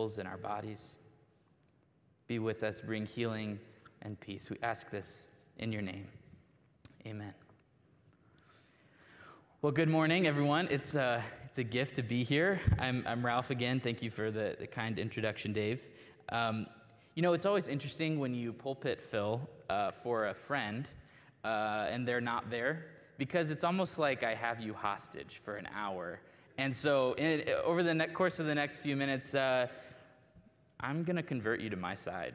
in our bodies. Be with us, bring healing and peace. We ask this in your name. Amen. Well, good morning, everyone. It's a, uh, it's a gift to be here. I'm, I'm Ralph again. Thank you for the, the kind introduction, Dave. Um, you know, it's always interesting when you pulpit fill uh, for a friend uh, and they're not there because it's almost like I have you hostage for an hour. And so, in, over the course of the next few minutes, uh, I'm going to convert you to my side.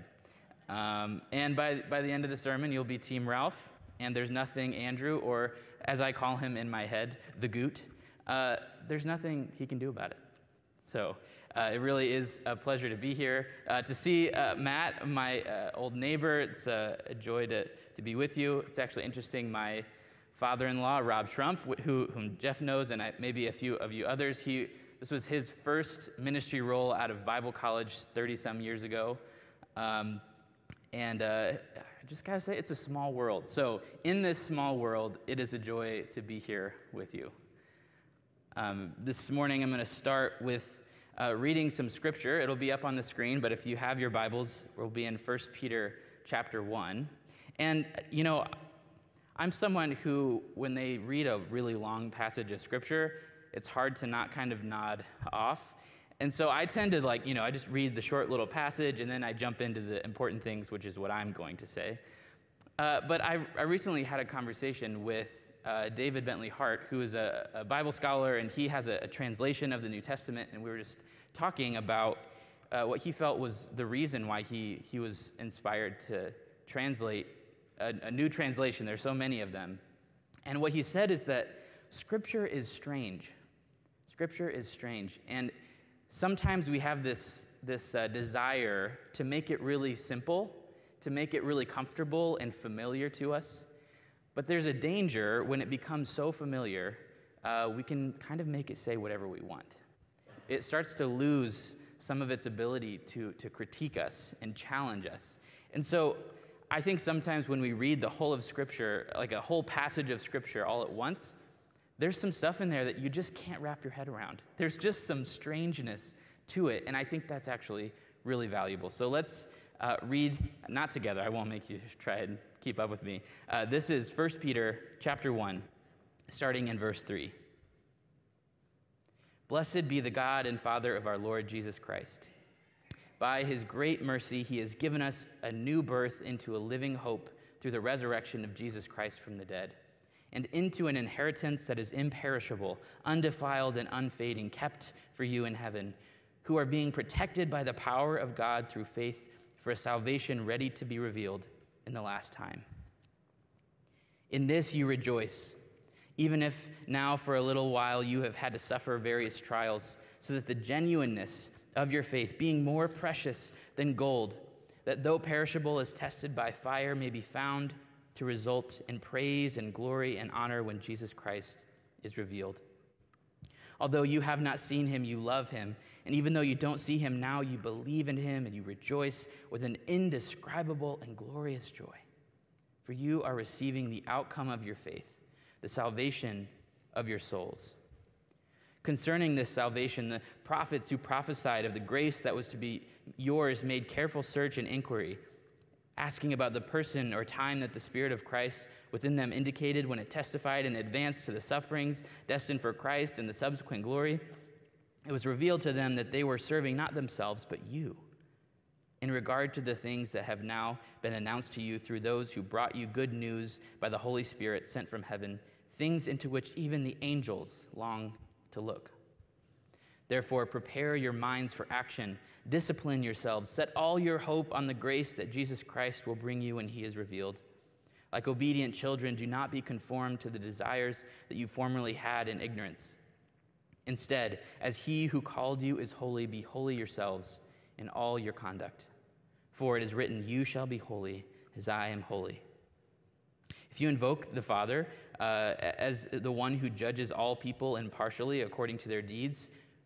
Um, and by, by the end of the sermon, you'll be Team Ralph, and there's nothing Andrew, or as I call him in my head, the Goot, uh, there's nothing he can do about it. So uh, it really is a pleasure to be here. Uh, to see uh, Matt, my uh, old neighbor, it's a joy to, to be with you. It's actually interesting. My father in law, Rob Trump, who, whom Jeff knows, and I, maybe a few of you others, he this was his first ministry role out of Bible college 30 some years ago. Um, and uh, I just gotta say, it's a small world. So, in this small world, it is a joy to be here with you. Um, this morning, I'm gonna start with uh, reading some scripture. It'll be up on the screen, but if you have your Bibles, we'll be in 1 Peter chapter 1. And, you know, I'm someone who, when they read a really long passage of scripture, it's hard to not kind of nod off. And so I tend to like, you know, I just read the short little passage and then I jump into the important things, which is what I'm going to say. Uh, but I, I, recently had a conversation with uh, David Bentley Hart, who is a, a, Bible scholar, and he has a, a, translation of the New Testament. And we were just talking about uh, what he felt was the reason why he, he was inspired to translate a, a new translation. There's so many of them. And what he said is that Scripture is strange. Scripture is strange. And sometimes we have this, this uh, desire to make it really simple, to make it really comfortable and familiar to us. But there's a danger when it becomes so familiar, uh, we can kind of make it say whatever we want. It starts to lose some of its ability to, to critique us and challenge us. And so I think sometimes when we read the whole of Scripture, like a whole passage of Scripture all at once, there's some stuff in there that you just can't wrap your head around. There's just some strangeness to it, and I think that's actually really valuable. So let's uh, read, not together, I won't make you try and keep up with me. Uh, this is 1 Peter chapter 1, starting in verse 3. Blessed be the God and Father of our Lord Jesus Christ. By his great mercy, he has given us a new birth into a living hope through the resurrection of Jesus Christ from the dead and into an inheritance that is imperishable, undefiled, and unfading, kept for you in heaven, who are being protected by the power of God through faith for a salvation ready to be revealed in the last time. In this you rejoice, even if now for a little while you have had to suffer various trials, so that the genuineness of your faith, being more precious than gold, that though perishable is tested by fire, may be found to result in praise and glory and honor when Jesus Christ is revealed. Although you have not seen him, you love him. And even though you don't see him now, you believe in him and you rejoice with an indescribable and glorious joy. For you are receiving the outcome of your faith, the salvation of your souls. Concerning this salvation, the prophets who prophesied of the grace that was to be yours made careful search and inquiry asking about the person or time that the Spirit of Christ within them indicated when it testified in advance to the sufferings destined for Christ and the subsequent glory. It was revealed to them that they were serving not themselves, but you, in regard to the things that have now been announced to you through those who brought you good news by the Holy Spirit sent from heaven, things into which even the angels long to look. Therefore, prepare your minds for action. Discipline yourselves. Set all your hope on the grace that Jesus Christ will bring you when he is revealed. Like obedient children, do not be conformed to the desires that you formerly had in ignorance. Instead, as he who called you is holy, be holy yourselves in all your conduct. For it is written, You shall be holy, as I am holy. If you invoke the Father uh, as the one who judges all people impartially according to their deeds,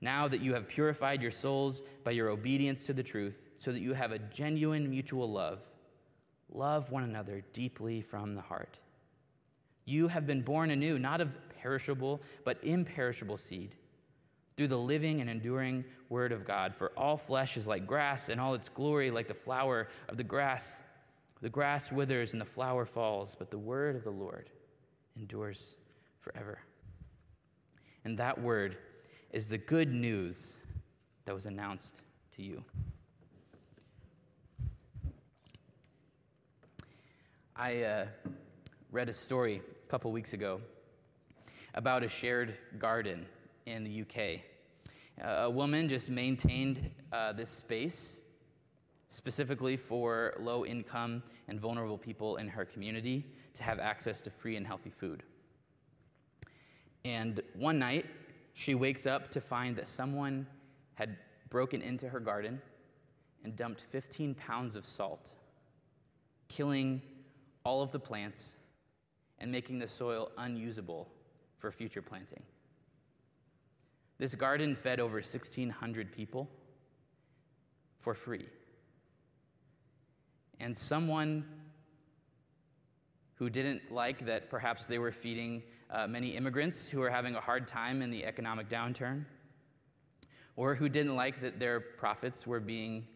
Now that you have purified your souls by your obedience to the truth, so that you have a genuine mutual love, love one another deeply from the heart. You have been born anew, not of perishable, but imperishable seed through the living and enduring word of God. For all flesh is like grass, and all its glory like the flower of the grass. The grass withers and the flower falls, but the word of the Lord endures forever. And that word is the good news that was announced to you. I uh, read a story a couple weeks ago about a shared garden in the UK a woman just maintained uh, this space specifically for low income and vulnerable people in her community to have access to free and healthy food. And one night, she wakes up to find that someone had broken into her garden and dumped 15 pounds of salt, killing all of the plants and making the soil unusable for future planting. This garden fed over 1,600 people for free. And someone who didn't like that perhaps they were feeding uh, many immigrants who were having a hard time in the economic downturn, or who didn't like that their profits were being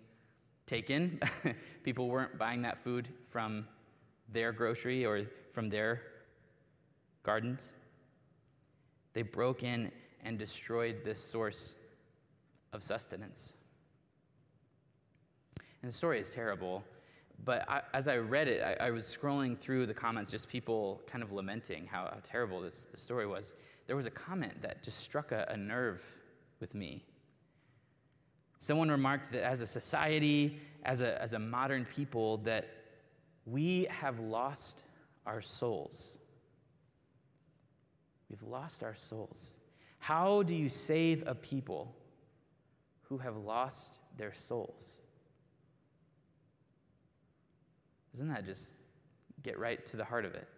taken. People weren't buying that food from their grocery or from their gardens. They broke in and destroyed this source of sustenance. And the story is terrible, but I, as I read it, I, I, was scrolling through the comments, just people kind of lamenting how, how terrible this, this, story was. There was a comment that just struck a, a nerve with me. Someone remarked that as a society, as a, as a modern people, that we have lost our souls. We've lost our souls. How do you save a people who have lost their souls? Doesn't that just get right to the heart of it?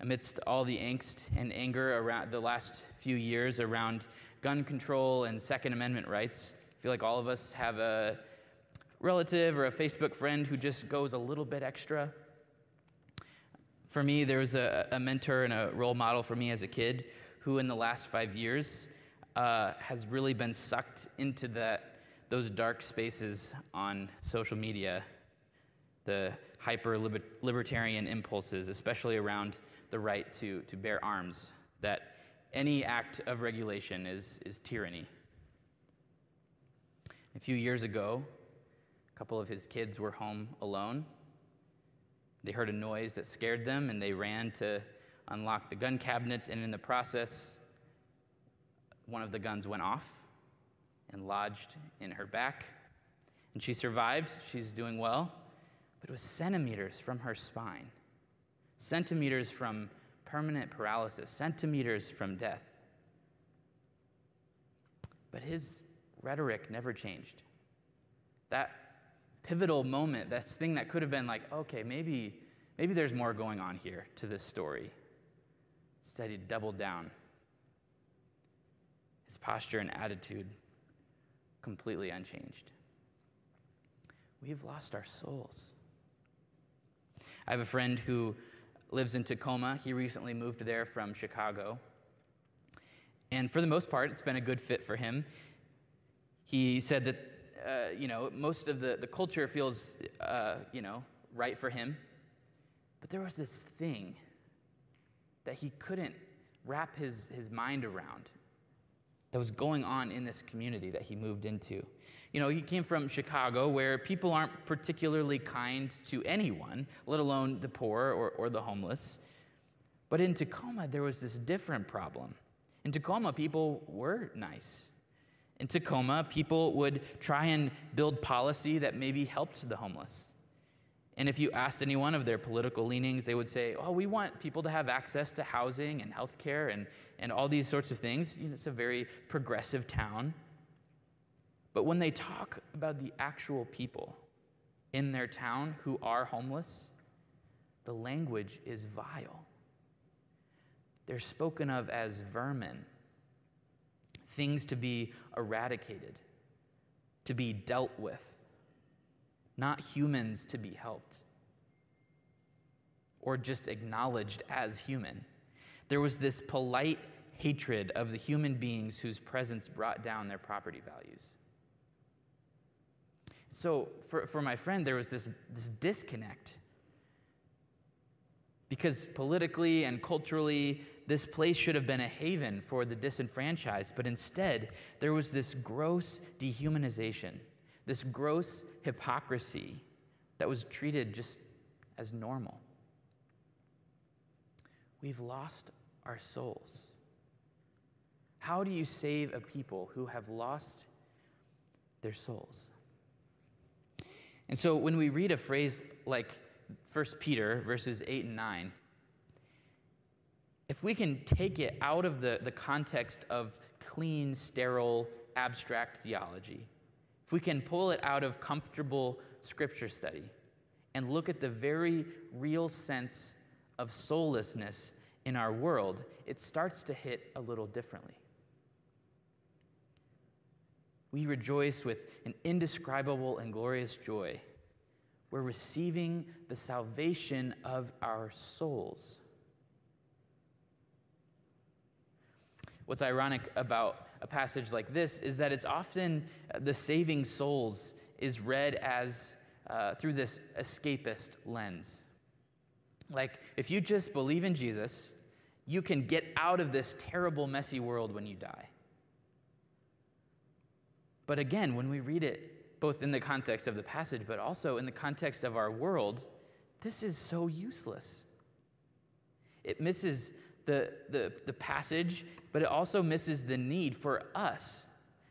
Amidst all the angst and anger around the last few years around gun control and Second Amendment rights, I feel like all of us have a relative or a Facebook friend who just goes a little bit extra for me, there was a, a mentor and a role model for me as a kid who, in the last five years, uh, has really been sucked into that, those dark spaces on social media, the hyper libertarian impulses, especially around the right to, to bear arms, that any act of regulation is, is tyranny. A few years ago, a couple of his kids were home alone they heard a noise that scared them and they ran to unlock the gun cabinet, and in the process, one of the guns went off and lodged in her back. And she survived, she's doing well, but it was centimeters from her spine, centimeters from permanent paralysis, centimeters from death. But his rhetoric never changed. That pivotal moment, that thing that could have been like, okay, maybe, maybe there's more going on here to this story. Instead, he doubled down. His posture and attitude completely unchanged. We've lost our souls. I have a friend who lives in Tacoma. He recently moved there from Chicago. And for the most part, it's been a good fit for him. He said that uh, you know, most of the, the culture feels, uh, you know, right for him. But there was this thing that he couldn't wrap his, his mind around that was going on in this community that he moved into. You know, he came from Chicago where people aren't particularly kind to anyone, let alone the poor or, or the homeless. But in Tacoma, there was this different problem. In Tacoma, people were nice. In Tacoma, people would try and build policy that maybe helped the homeless. And if you asked anyone of their political leanings, they would say, oh, we want people to have access to housing and health care and, and all these sorts of things. You know, it's a very progressive town. But when they talk about the actual people in their town who are homeless, the language is vile. They're spoken of as vermin, things to be eradicated, to be dealt with not humans to be helped or just acknowledged as human. There was this polite hatred of the human beings whose presence brought down their property values. So, for, for my friend, there was this, this disconnect. Because politically and culturally, this place should have been a haven for the disenfranchised, but instead, there was this gross dehumanization this gross hypocrisy that was treated just as normal. We've lost our souls. How do you save a people who have lost their souls? And so when we read a phrase like 1 Peter verses 8 and 9, if we can take it out of the, the context of clean, sterile, abstract theology, if we can pull it out of comfortable scripture study and look at the very real sense of soullessness in our world, it starts to hit a little differently. We rejoice with an indescribable and glorious joy. We're receiving the salvation of our souls. What's ironic about a passage like this is that it's often uh, the saving souls is read as uh, through this escapist lens. Like, if you just believe in Jesus, you can get out of this terrible, messy world when you die. But again, when we read it, both in the context of the passage, but also in the context of our world, this is so useless. It misses the, the, the passage, but it also misses the need for us,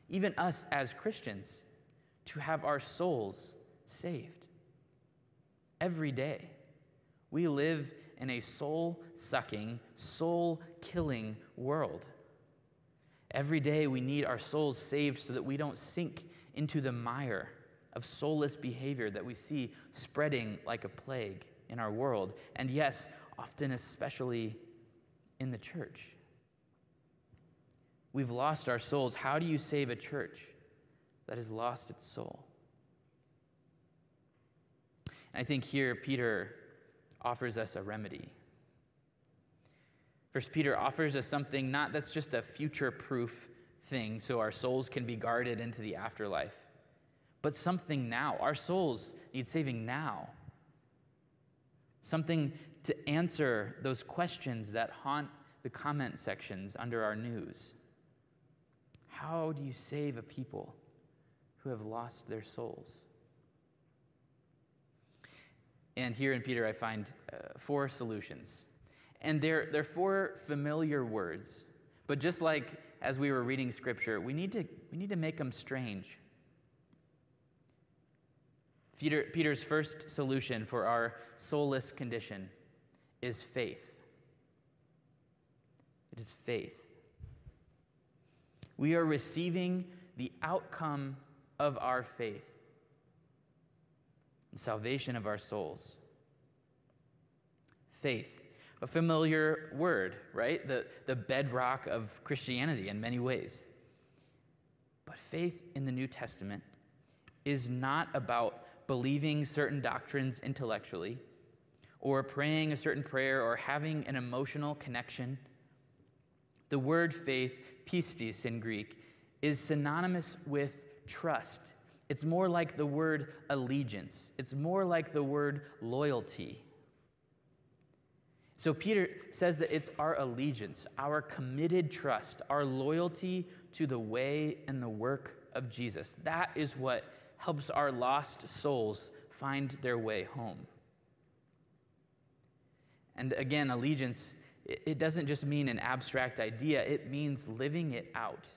even us as Christians, to have our souls saved. Every day, we live in a soul sucking, soul killing world. Every day, we need our souls saved so that we don't sink into the mire of soulless behavior that we see spreading like a plague in our world. And yes, often, especially in the church. We've lost our souls. How do you save a church that has lost its soul? And I think here Peter offers us a remedy. First Peter offers us something not that's just a future proof thing so our souls can be guarded into the afterlife, but something now. Our souls need saving now. Something to answer those questions that haunt the comment sections under our news. How do you save a people who have lost their souls? And here in Peter, I find uh, four solutions. And they're, they're four familiar words. But just like as we were reading scripture, we need to, we need to make them strange. Peter, Peter's first solution for our soulless condition is faith. It is faith. We are receiving the outcome of our faith, the salvation of our souls. Faith, a familiar word, right? The, the bedrock of Christianity in many ways. But faith in the New Testament is not about believing certain doctrines intellectually or praying a certain prayer or having an emotional connection. The word faith, pistis in Greek, is synonymous with trust. It's more like the word allegiance, it's more like the word loyalty. So Peter says that it's our allegiance, our committed trust, our loyalty to the way and the work of Jesus. That is what helps our lost souls find their way home. And again, allegiance, it doesn't just mean an abstract idea, it means living it out.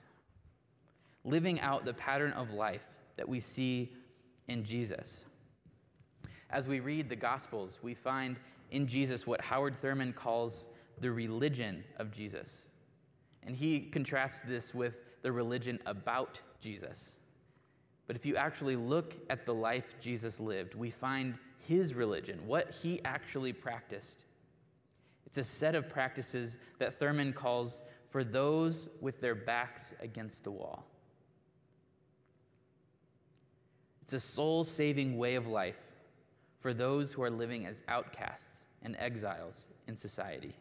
Living out the pattern of life that we see in Jesus. As we read the Gospels, we find in Jesus what Howard Thurman calls the religion of Jesus. And he contrasts this with the religion about Jesus. But if you actually look at the life Jesus lived, we find his religion, what he actually practiced. It's a set of practices that Thurman calls for those with their backs against the wall. It's a soul saving way of life for those who are living as outcasts and exiles in society.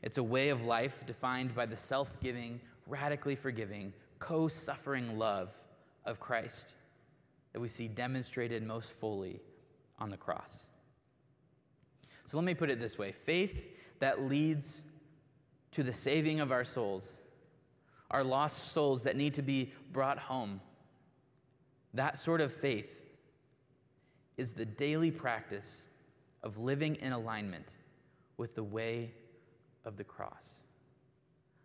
It's a way of life defined by the self giving, radically forgiving, co suffering love of Christ that we see demonstrated most fully on the cross. So let me put it this way faith that leads to the saving of our souls, our lost souls that need to be brought home. That sort of faith is the daily practice of living in alignment with the way of the cross.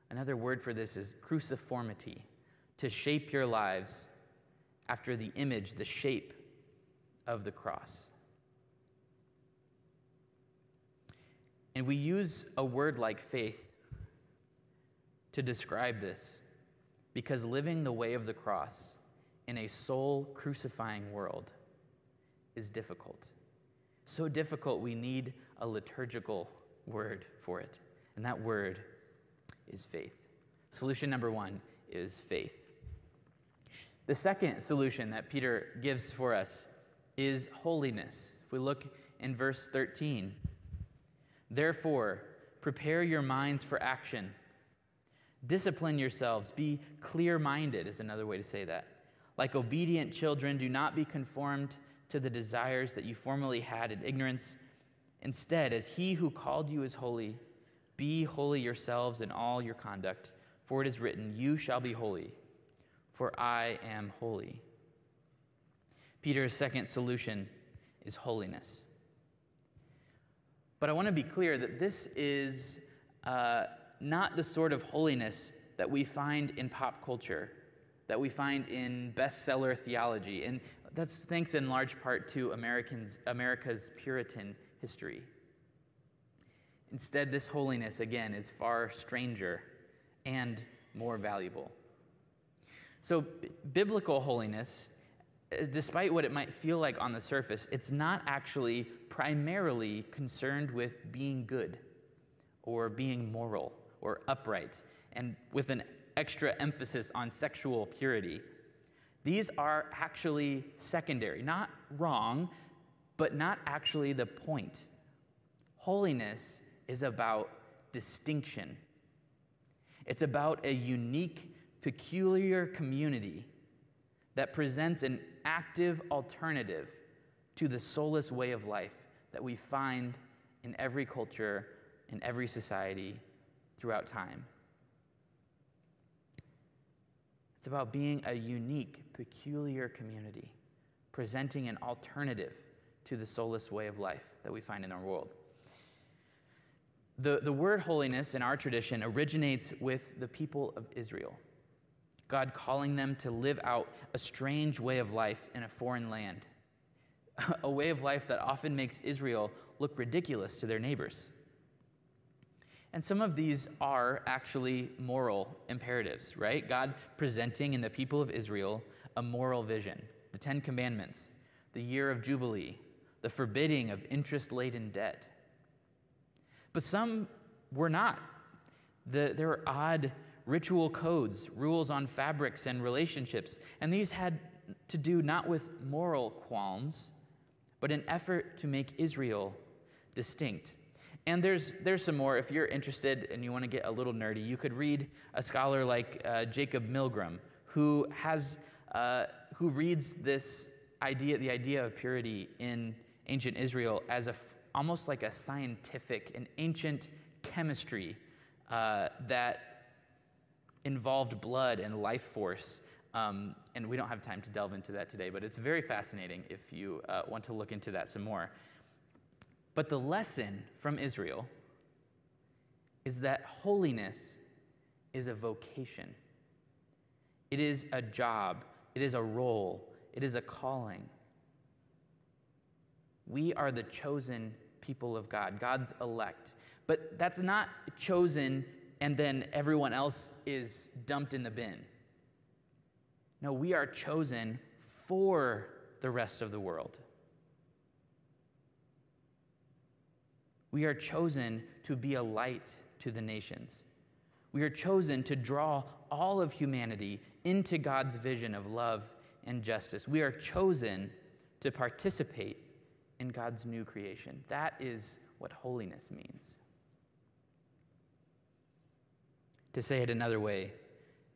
Another word for this is cruciformity, to shape your lives after the image, the shape of the cross. And we use a word like faith to describe this because living the way of the cross in a soul crucifying world is difficult. So difficult, we need a liturgical word for it. And that word is faith. Solution number one is faith. The second solution that Peter gives for us is holiness. If we look in verse 13, therefore, prepare your minds for action. Discipline yourselves. Be clear minded, is another way to say that. Like obedient children, do not be conformed to the desires that you formerly had in ignorance. Instead, as he who called you is holy, be holy yourselves in all your conduct, for it is written, You shall be holy for I am holy. Peter's second solution is holiness. But I want to be clear that this is uh, not the sort of holiness that we find in pop culture, that we find in bestseller theology. And that's thanks in large part to Americans, America's Puritan history. Instead, this holiness, again, is far stranger and more valuable. So, biblical holiness, despite what it might feel like on the surface, it's not actually primarily concerned with being good or being moral or upright, and with an extra emphasis on sexual purity. These are actually secondary, not wrong, but not actually the point. Holiness is about distinction. It's about a unique peculiar community that presents an active alternative to the soulless way of life that we find in every culture, in every society throughout time. It's about being a unique, peculiar community, presenting an alternative to the soulless way of life that we find in our world. The, the word holiness in our tradition originates with the people of Israel. God calling them to live out a strange way of life in a foreign land, a way of life that often makes Israel look ridiculous to their neighbors. And some of these are actually moral imperatives, right? God presenting in the people of Israel a moral vision the Ten Commandments, the year of Jubilee, the forbidding of interest laden debt. But some were not. The, there were odd ritual codes, rules on fabrics and relationships. And these had to do not with moral qualms, but an effort to make Israel distinct. And there's, there's some more. If you're interested and you want to get a little nerdy, you could read a scholar like uh, Jacob Milgrom, who, has, uh, who reads this idea, the idea of purity in ancient Israel, as a, almost like a scientific, an ancient chemistry uh, that involved blood and life force. Um, and we don't have time to delve into that today, but it's very fascinating if you uh, want to look into that some more. But the lesson from Israel is that holiness is a vocation, it is a job, it is a role, it is a calling. We are the chosen people of God, God's elect. But that's not chosen and then everyone else is dumped in the bin. No, we are chosen for the rest of the world. We are chosen to be a light to the nations. We are chosen to draw all of humanity into God's vision of love and justice. We are chosen to participate in God's new creation. That is what holiness means. To say it another way,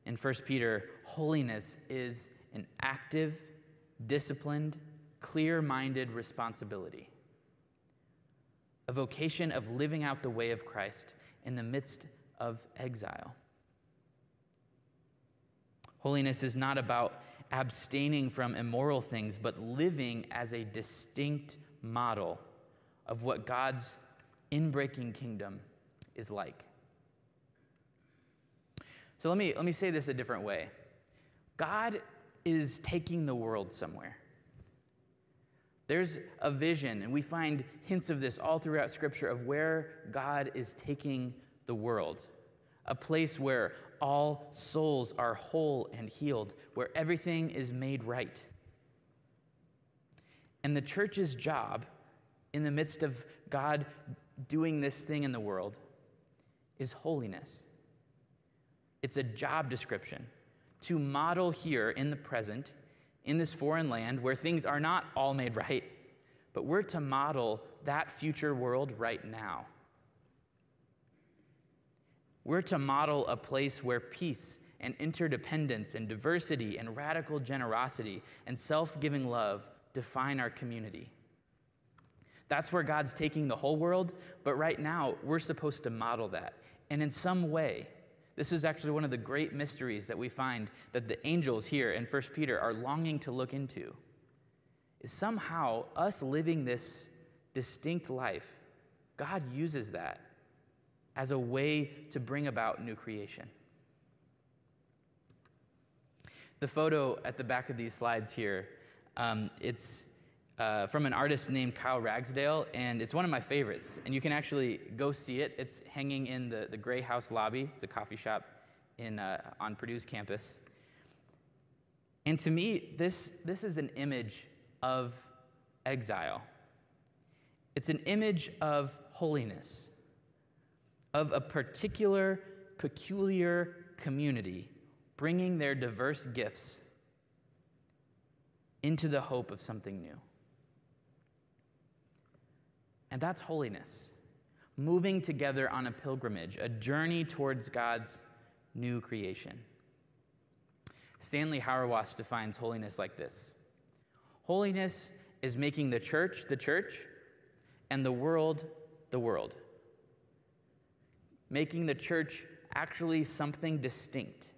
in 1 Peter, holiness is an active, disciplined, clear minded responsibility, a vocation of living out the way of Christ in the midst of exile. Holiness is not about abstaining from immoral things, but living as a distinct model of what God's inbreaking kingdom is like. So let me, let me say this a different way God is taking the world somewhere. There's a vision, and we find hints of this all throughout Scripture of where God is taking the world. A place where all souls are whole and healed, where everything is made right. And the church's job, in the midst of God doing this thing in the world, is holiness. It's a job description to model here in the present, in this foreign land where things are not all made right, but we're to model that future world right now. We're to model a place where peace and interdependence and diversity and radical generosity and self giving love define our community. That's where God's taking the whole world, but right now we're supposed to model that. And in some way, this is actually one of the great mysteries that we find that the angels here in 1 Peter are longing to look into. Is somehow us living this distinct life, God uses that as a way to bring about new creation. The photo at the back of these slides here, um, it's uh, from an artist named Kyle Ragsdale, and it's one of my favorites. And you can actually go see it. It's hanging in the, the Greyhouse lobby. It's a coffee shop in, uh, on Purdue's campus. And to me, this, this is an image of exile. It's an image of holiness, of a particular, peculiar community bringing their diverse gifts into the hope of something new. And that's holiness. Moving together on a pilgrimage, a journey towards God's new creation. Stanley Hauerwas defines holiness like this Holiness is making the church the church and the world the world. Making the church actually something distinct.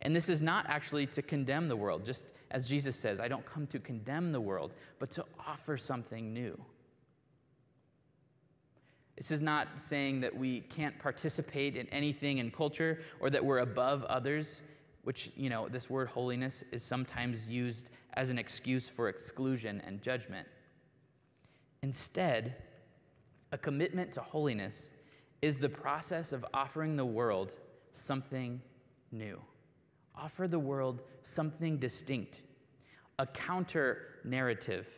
And this is not actually to condemn the world, just as Jesus says, I don't come to condemn the world, but to offer something new. This is not saying that we can't participate in anything in culture or that we're above others, which, you know, this word holiness is sometimes used as an excuse for exclusion and judgment. Instead, a commitment to holiness is the process of offering the world something new. Offer the world something distinct, a counter narrative,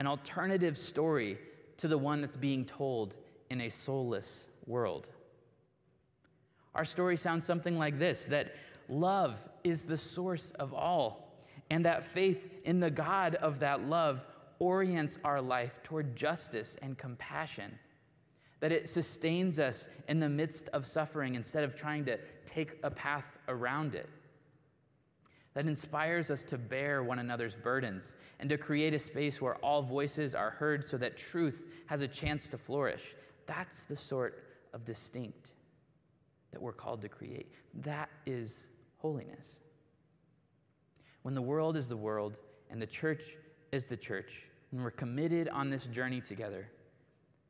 an alternative story to the one that's being told in a soulless world. Our story sounds something like this that love is the source of all, and that faith in the God of that love orients our life toward justice and compassion. That it sustains us in the midst of suffering instead of trying to take a path around it. That inspires us to bear one another's burdens and to create a space where all voices are heard so that truth has a chance to flourish. That's the sort of distinct that we're called to create. That is holiness. When the world is the world and the church is the church, and we're committed on this journey together,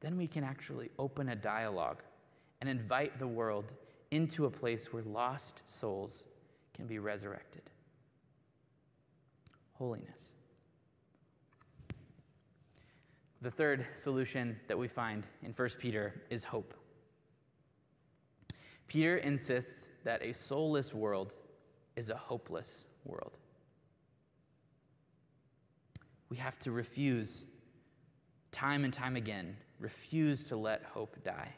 then we can actually open a dialogue and invite the world into a place where lost souls can be resurrected. Holiness. The third solution that we find in 1 Peter is hope. Peter insists that a soulless world is a hopeless world. We have to refuse, time and time again, refuse to let hope die.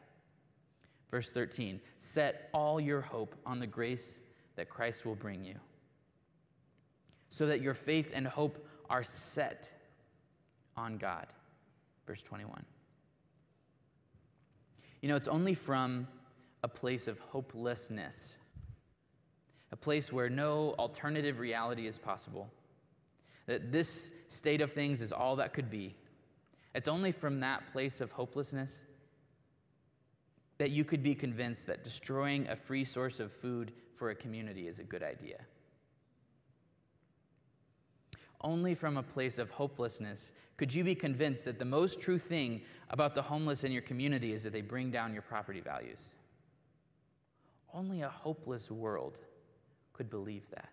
Verse 13 Set all your hope on the grace that Christ will bring you, so that your faith and hope are set on God. Verse 21. You know, it's only from a place of hopelessness, a place where no alternative reality is possible, that this state of things is all that could be. It's only from that place of hopelessness that you could be convinced that destroying a free source of food for a community is a good idea. Only from a place of hopelessness could you be convinced that the most true thing about the homeless in your community is that they bring down your property values. Only a hopeless world could believe that.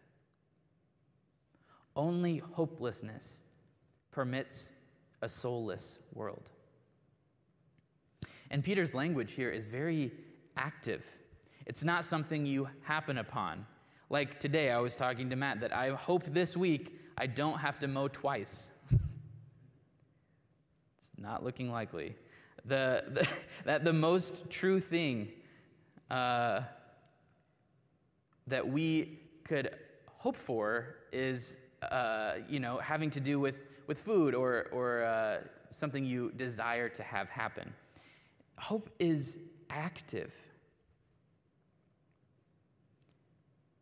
Only hopelessness permits a soulless world. And Peter's language here is very active. It's not something you happen upon. Like today, I was talking to Matt that I hope this week I don't have to mow twice. it's not looking likely. The, the, that the most true thing uh, that we could hope for is, uh, you know, having to do with, with food or, or uh, something you desire to have happen. Hope is active.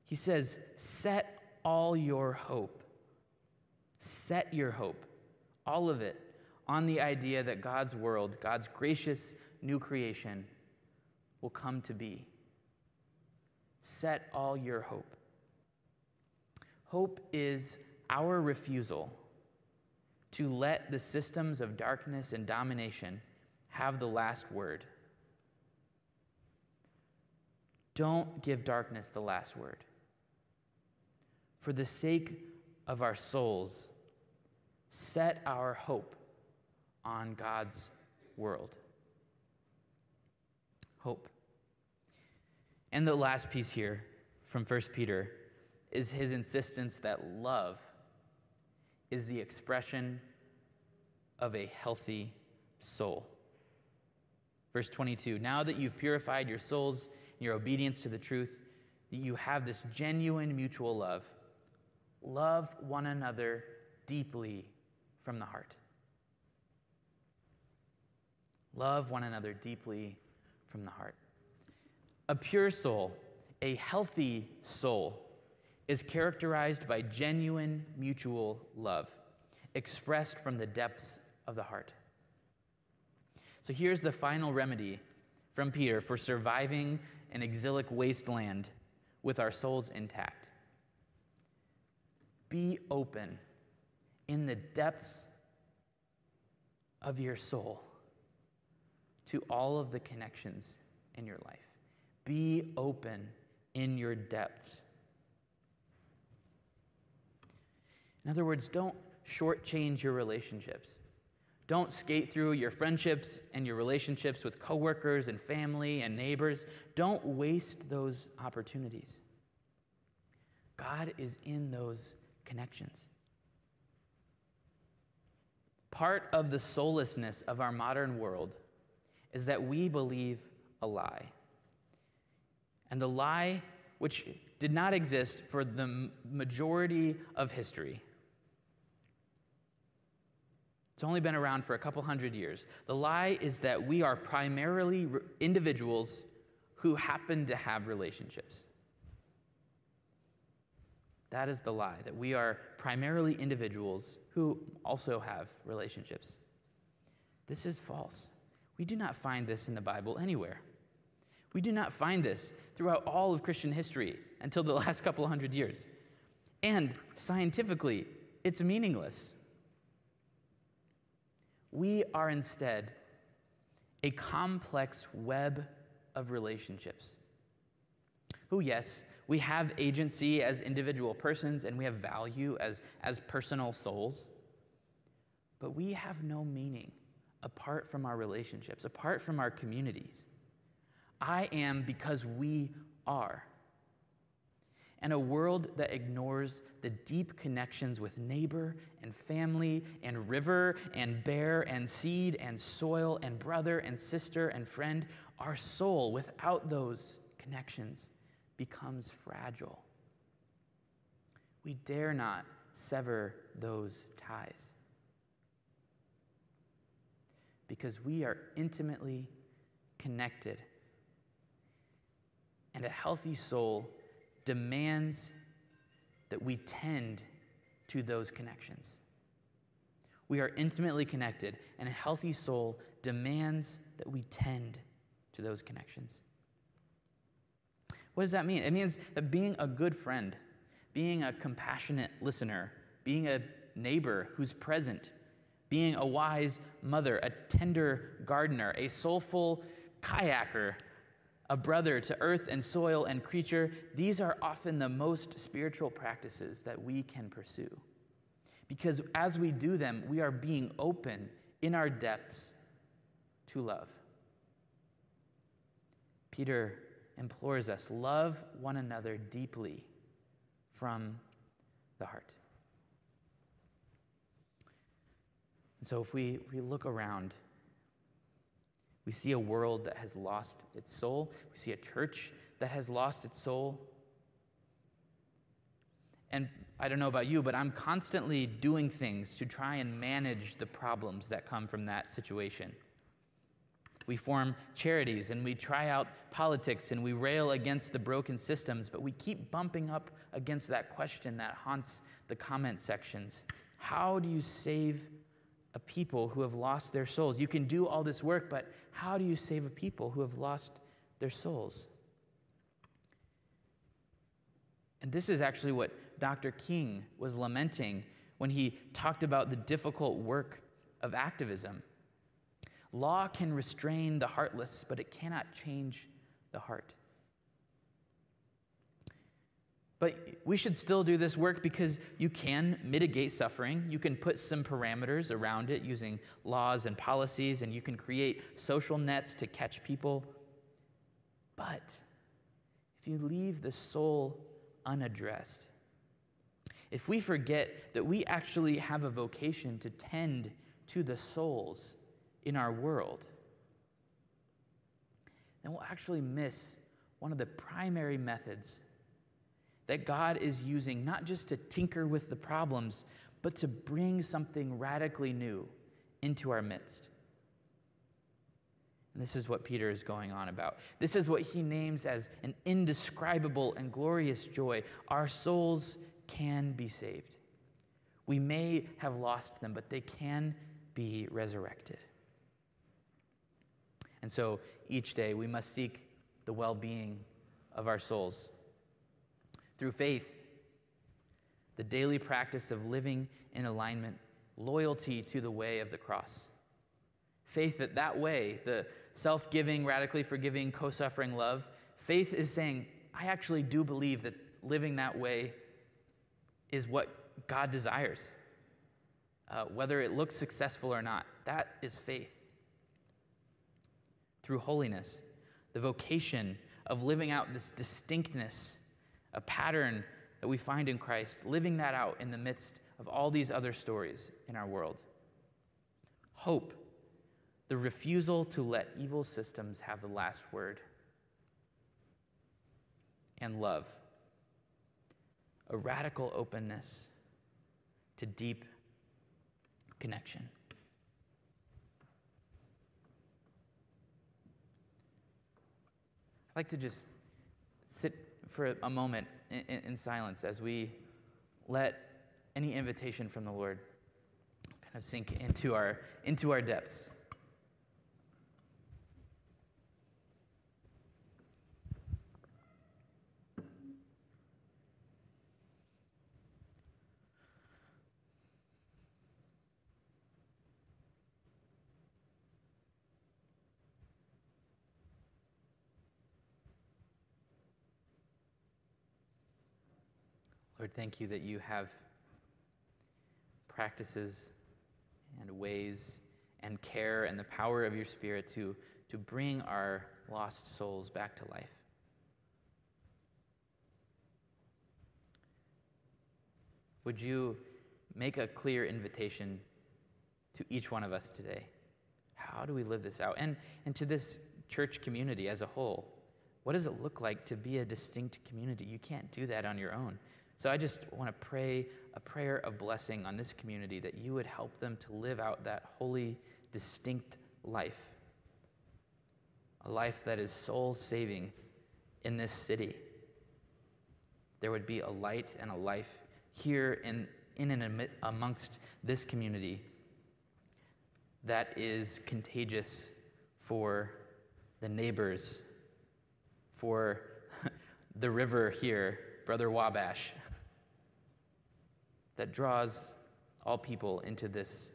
He says, set all your hope. Set your hope, all of it, on the idea that God's world, God's gracious new creation, will come to be. Set all your hope. Hope is our refusal to let the systems of darkness and domination have the last word. Don't give darkness the last word. For the sake of our souls, set our hope on God's world. Hope. And the last piece here from 1 Peter is his insistence that love is the expression of a healthy soul. Verse 22 Now that you've purified your souls in your obedience to the truth, that you have this genuine mutual love, love one another deeply from the heart. Love one another deeply from the heart. A pure soul, a healthy soul, is characterized by genuine mutual love, expressed from the depths of the heart. So here's the final remedy from Peter for surviving an exilic wasteland with our souls intact. Be open in the depths of your soul to all of the connections in your life. Be open in your depths. In other words, don't shortchange your relationships. Don't skate through your friendships and your relationships with coworkers and family and neighbors. Don't waste those opportunities. God is in those connections. Part of the soullessness of our modern world is that we believe a lie. And the lie, which did not exist for the majority of history, it's only been around for a couple hundred years. The lie is that we are primarily individuals who happen to have relationships. That is the lie, that we are primarily individuals who also have relationships. This is false. We do not find this in the Bible anywhere. We do not find this throughout all of Christian history until the last couple hundred years. And scientifically, it's meaningless. We are instead a complex web of relationships. Who, yes, we have agency as individual persons and we have value as, as personal souls, but we have no meaning apart from our relationships, apart from our communities. I am because we are. And a world that ignores the deep connections with neighbor and family and river and bear and seed and soil and brother and sister and friend, our soul without those connections becomes fragile. We dare not sever those ties because we are intimately connected. And a healthy soul demands that we tend to those connections. We are intimately connected, and a healthy soul demands that we tend to those connections. What does that mean? It means that being a good friend, being a compassionate listener, being a neighbor who's present, being a wise mother, a tender gardener, a soulful kayaker, a brother to earth and soil and creature, these are often the most spiritual practices that we can pursue. Because as we do them, we are being open in our depths to love. Peter implores us love one another deeply from the heart. And so if we, if we look around, we see a world that has lost its soul. We see a church that has lost its soul. And I don't know about you, but I'm constantly doing things to try and manage the problems that come from that situation. We form charities and we try out politics and we rail against the broken systems, but we keep bumping up against that question that haunts the comment sections How do you save a people who have lost their souls. You can do all this work, but how do you save a people who have lost their souls? And this is actually what Dr. King was lamenting when he talked about the difficult work of activism. Law can restrain the heartless, but it cannot change the heart. But we should still do this work because you can mitigate suffering. You can put some parameters around it using laws and policies, and you can create social nets to catch people. But if you leave the soul unaddressed, if we forget that we actually have a vocation to tend to the souls in our world, then we'll actually miss one of the primary methods that God is using not just to tinker with the problems, but to bring something radically new into our midst. And this is what Peter is going on about. This is what he names as an indescribable and glorious joy. Our souls can be saved. We may have lost them, but they can be resurrected. And so each day we must seek the well being of our souls through faith, the daily practice of living in alignment, loyalty to the way of the cross. Faith that that way, the self giving, radically forgiving, co suffering love, faith is saying, I actually do believe that living that way is what God desires, uh, whether it looks successful or not. That is faith. Through holiness, the vocation of living out this distinctness a pattern that we find in Christ, living that out in the midst of all these other stories in our world. Hope, the refusal to let evil systems have the last word. And love, a radical openness to deep connection. I'd like to just sit for a moment in, in silence as we let any invitation from the Lord kind of sink into our, into our depths. Lord, thank you that you have practices and ways and care and the power of your Spirit to, to bring our lost souls back to life. Would you make a clear invitation to each one of us today? How do we live this out? And, and to this church community as a whole, what does it look like to be a distinct community? You can't do that on your own. So I just want to pray a prayer of blessing on this community that you would help them to live out that holy, distinct life. A life that is soul saving in this city. There would be a light and a life here in, in and amongst this community that is contagious for the neighbors, for the river here, Brother Wabash, that draws all people into this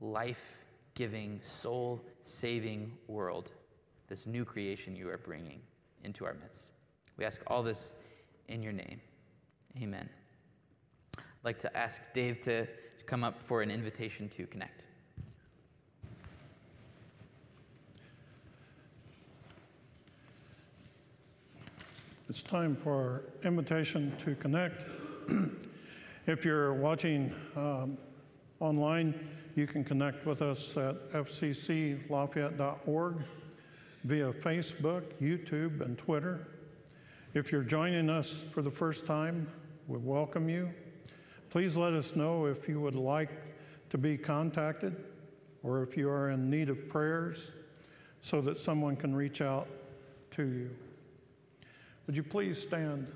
life giving, soul saving world, this new creation you are bringing into our midst. We ask all this in your name. Amen. I'd like to ask Dave to, to come up for an invitation to connect. It's time for our invitation to connect. if you're watching um, online, you can connect with us at fcclafayette.org via Facebook, YouTube, and Twitter. If you're joining us for the first time, we welcome you. Please let us know if you would like to be contacted or if you are in need of prayers so that someone can reach out to you. Would you please stand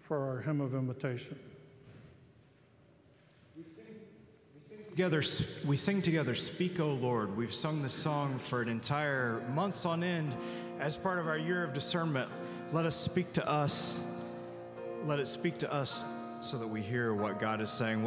for our hymn of invitation? Together, we sing together, Speak, O Lord. We've sung this song for an entire months on end as part of our year of discernment. Let us speak to us. Let it speak to us so that we hear what God is saying.